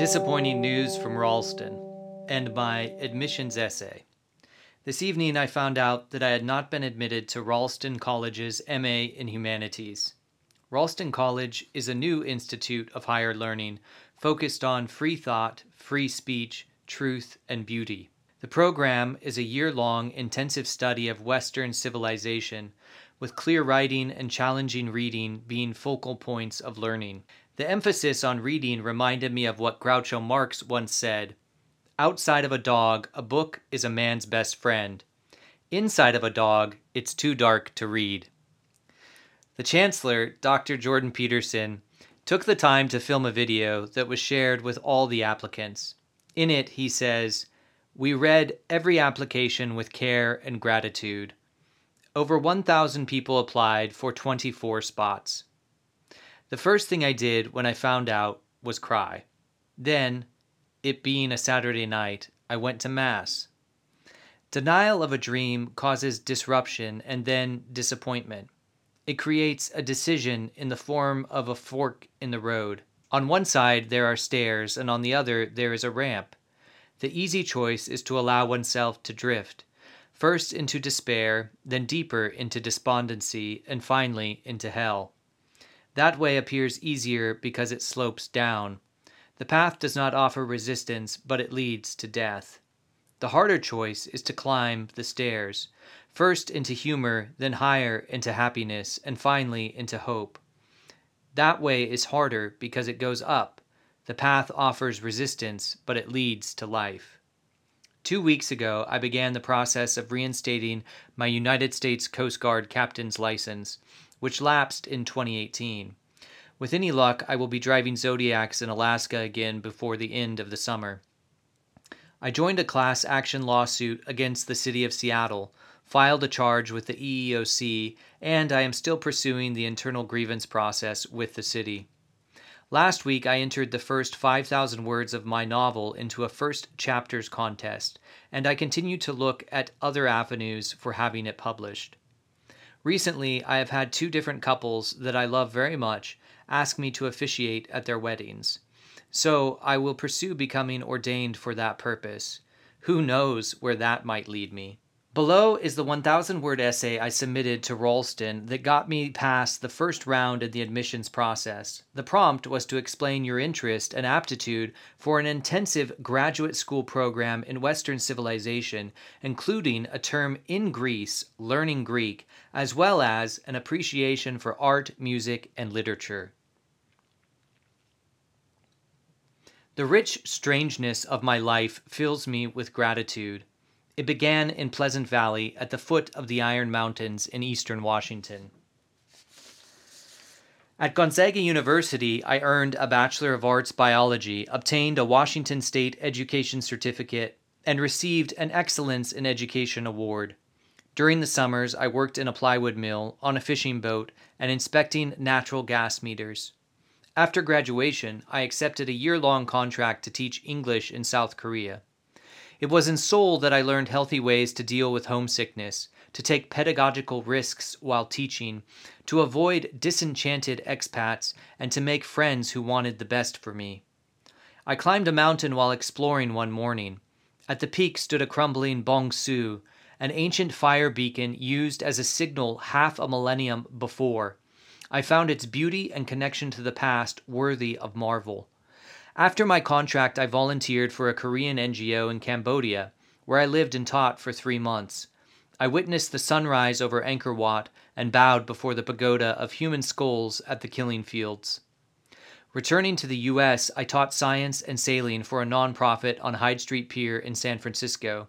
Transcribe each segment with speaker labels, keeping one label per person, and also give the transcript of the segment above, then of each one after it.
Speaker 1: Disappointing news from Ralston and my admissions essay. This evening I found out that I had not been admitted to Ralston College's MA in Humanities. Ralston College is a new institute of higher learning focused on free thought, free speech, truth, and beauty. The program is a year long intensive study of Western civilization, with clear writing and challenging reading being focal points of learning. The emphasis on reading reminded me of what Groucho Marx once said Outside of a dog, a book is a man's best friend. Inside of a dog, it's too dark to read. The Chancellor, Dr. Jordan Peterson, took the time to film a video that was shared with all the applicants. In it, he says, We read every application with care and gratitude. Over 1,000 people applied for 24 spots. The first thing I did when I found out was cry. Then, it being a Saturday night, I went to Mass. Denial of a dream causes disruption and then disappointment. It creates a decision in the form of a fork in the road. On one side, there are stairs, and on the other, there is a ramp. The easy choice is to allow oneself to drift, first into despair, then deeper into despondency, and finally into hell. That way appears easier because it slopes down. The path does not offer resistance, but it leads to death. The harder choice is to climb the stairs, first into humor, then higher into happiness, and finally into hope. That way is harder because it goes up. The path offers resistance, but it leads to life. Two weeks ago, I began the process of reinstating my United States Coast Guard captain's license which lapsed in 2018. With any luck, I will be driving Zodiacs in Alaska again before the end of the summer. I joined a class action lawsuit against the city of Seattle, filed a charge with the EEOC, and I am still pursuing the internal grievance process with the city. Last week, I entered the first 5,000 words of my novel into a first chapters contest, and I continue to look at other avenues for having it published. Recently, I have had two different couples that I love very much ask me to officiate at their weddings. So I will pursue becoming ordained for that purpose. Who knows where that might lead me? Below is the 1,000 word essay I submitted to Ralston that got me past the first round in the admissions process. The prompt was to explain your interest and aptitude for an intensive graduate school program in Western civilization, including a term in Greece, learning Greek, as well as an appreciation for art, music, and literature. The rich strangeness of my life fills me with gratitude. It began in Pleasant Valley at the foot of the Iron Mountains in eastern Washington. At Gonzaga University, I earned a Bachelor of Arts Biology, obtained a Washington State Education Certificate, and received an Excellence in Education Award. During the summers, I worked in a plywood mill, on a fishing boat, and inspecting natural gas meters. After graduation, I accepted a year long contract to teach English in South Korea. It was in Seoul that I learned healthy ways to deal with homesickness, to take pedagogical risks while teaching, to avoid disenchanted expats, and to make friends who wanted the best for me. I climbed a mountain while exploring one morning. At the peak stood a crumbling bong-su, an ancient fire beacon used as a signal half a millennium before. I found its beauty and connection to the past worthy of marvel. After my contract, I volunteered for a Korean NGO in Cambodia, where I lived and taught for three months. I witnessed the sunrise over Angkor Wat and bowed before the pagoda of human skulls at the killing fields. Returning to the U.S., I taught science and sailing for a nonprofit on Hyde Street Pier in San Francisco.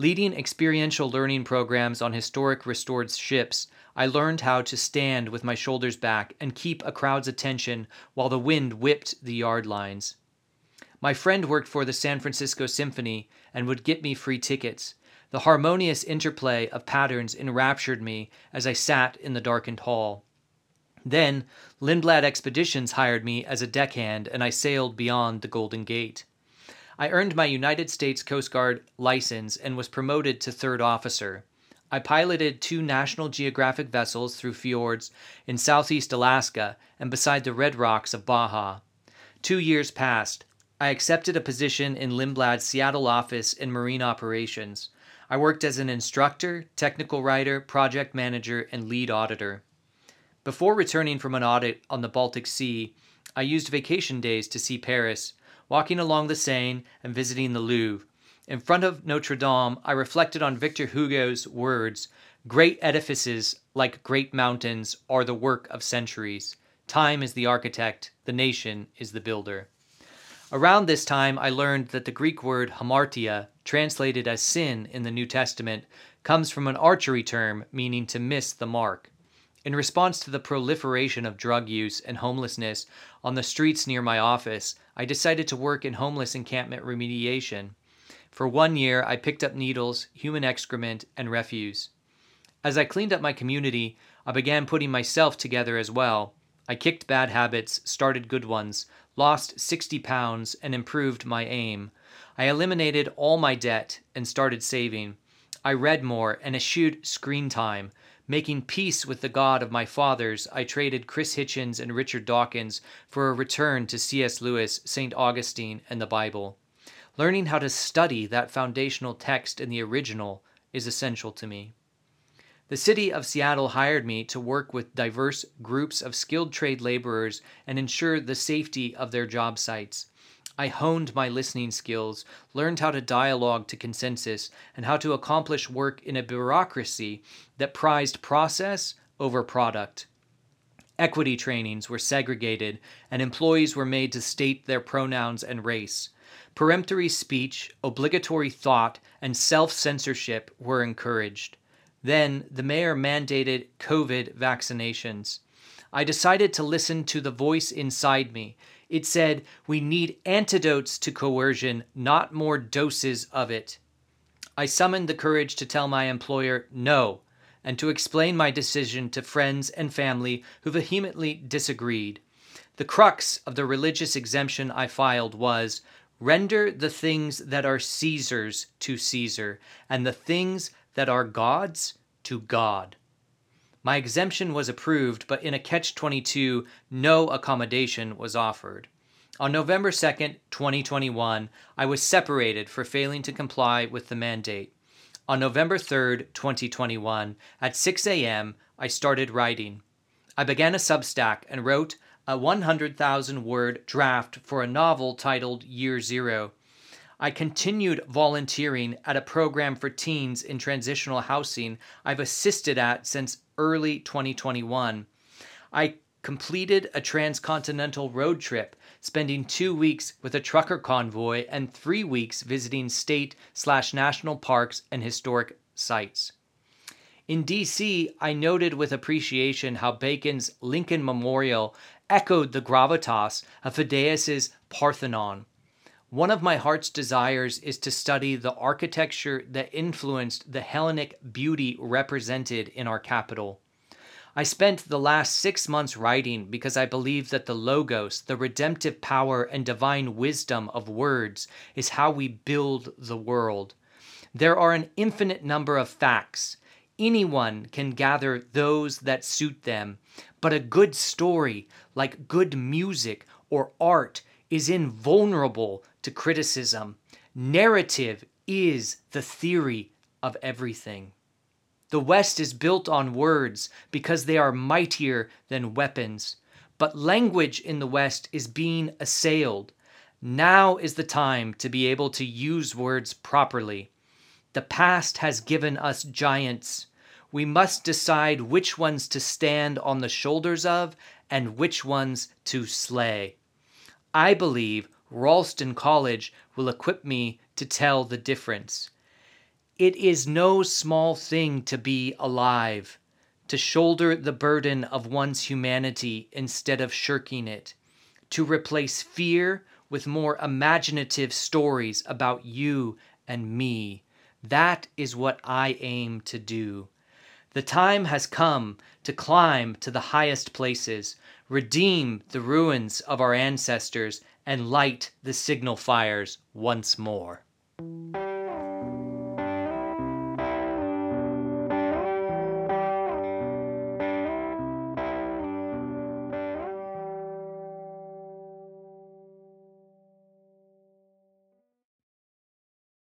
Speaker 1: Leading experiential learning programs on historic restored ships, I learned how to stand with my shoulders back and keep a crowd's attention while the wind whipped the yard lines. My friend worked for the San Francisco Symphony and would get me free tickets. The harmonious interplay of patterns enraptured me as I sat in the darkened hall. Then, Lindblad Expeditions hired me as a deckhand and I sailed beyond the Golden Gate. I earned my United States Coast Guard license and was promoted to third officer. I piloted two National Geographic vessels through fjords in southeast Alaska and beside the red rocks of Baja. Two years passed. I accepted a position in Lindblad's Seattle office in marine operations. I worked as an instructor, technical writer, project manager, and lead auditor. Before returning from an audit on the Baltic Sea, I used vacation days to see Paris, walking along the Seine and visiting the Louvre. In front of Notre Dame, I reflected on Victor Hugo's words Great edifices, like great mountains, are the work of centuries. Time is the architect, the nation is the builder. Around this time, I learned that the Greek word hamartia, translated as sin in the New Testament, comes from an archery term meaning to miss the mark. In response to the proliferation of drug use and homelessness on the streets near my office, I decided to work in homeless encampment remediation. For one year, I picked up needles, human excrement, and refuse. As I cleaned up my community, I began putting myself together as well. I kicked bad habits, started good ones, lost 60 pounds, and improved my aim. I eliminated all my debt and started saving. I read more and eschewed screen time. Making peace with the God of my fathers, I traded Chris Hitchens and Richard Dawkins for a return to C.S. Lewis, St. Augustine, and the Bible. Learning how to study that foundational text in the original is essential to me. The city of Seattle hired me to work with diverse groups of skilled trade laborers and ensure the safety of their job sites. I honed my listening skills, learned how to dialogue to consensus, and how to accomplish work in a bureaucracy that prized process over product. Equity trainings were segregated, and employees were made to state their pronouns and race. Peremptory speech, obligatory thought, and self censorship were encouraged. Then the mayor mandated COVID vaccinations. I decided to listen to the voice inside me. It said, We need antidotes to coercion, not more doses of it. I summoned the courage to tell my employer no, and to explain my decision to friends and family who vehemently disagreed. The crux of the religious exemption I filed was render the things that are Caesar's to Caesar, and the things that are God's to God. My exemption was approved, but in a catch 22, no accommodation was offered. On November 2nd, 2021, I was separated for failing to comply with the mandate. On November 3rd, 2021, at 6 a.m., I started writing. I began a Substack and wrote a 100,000 word draft for a novel titled Year Zero. I continued volunteering at a program for teens in transitional housing I've assisted at since early 2021. I completed a transcontinental road trip, spending two weeks with a trucker convoy and three weeks visiting state slash national parks and historic sites. In DC, I noted with appreciation how Bacon's Lincoln Memorial echoed the gravitas of Phidias's Parthenon. One of my heart's desires is to study the architecture that influenced the Hellenic beauty represented in our capital. I spent the last six months writing because I believe that the Logos, the redemptive power and divine wisdom of words, is how we build the world. There are an infinite number of facts. Anyone can gather those that suit them, but a good story, like good music or art, is invulnerable to criticism. Narrative is the theory of everything. The West is built on words because they are mightier than weapons. But language in the West is being assailed. Now is the time to be able to use words properly. The past has given us giants. We must decide which ones to stand on the shoulders of and which ones to slay. I believe Ralston College will equip me to tell the difference. It is no small thing to be alive, to shoulder the burden of one's humanity instead of shirking it, to replace fear with more imaginative stories about you and me. That is what I aim to do. The time has come to climb to the highest places, redeem the ruins of our ancestors, and light the signal fires once more.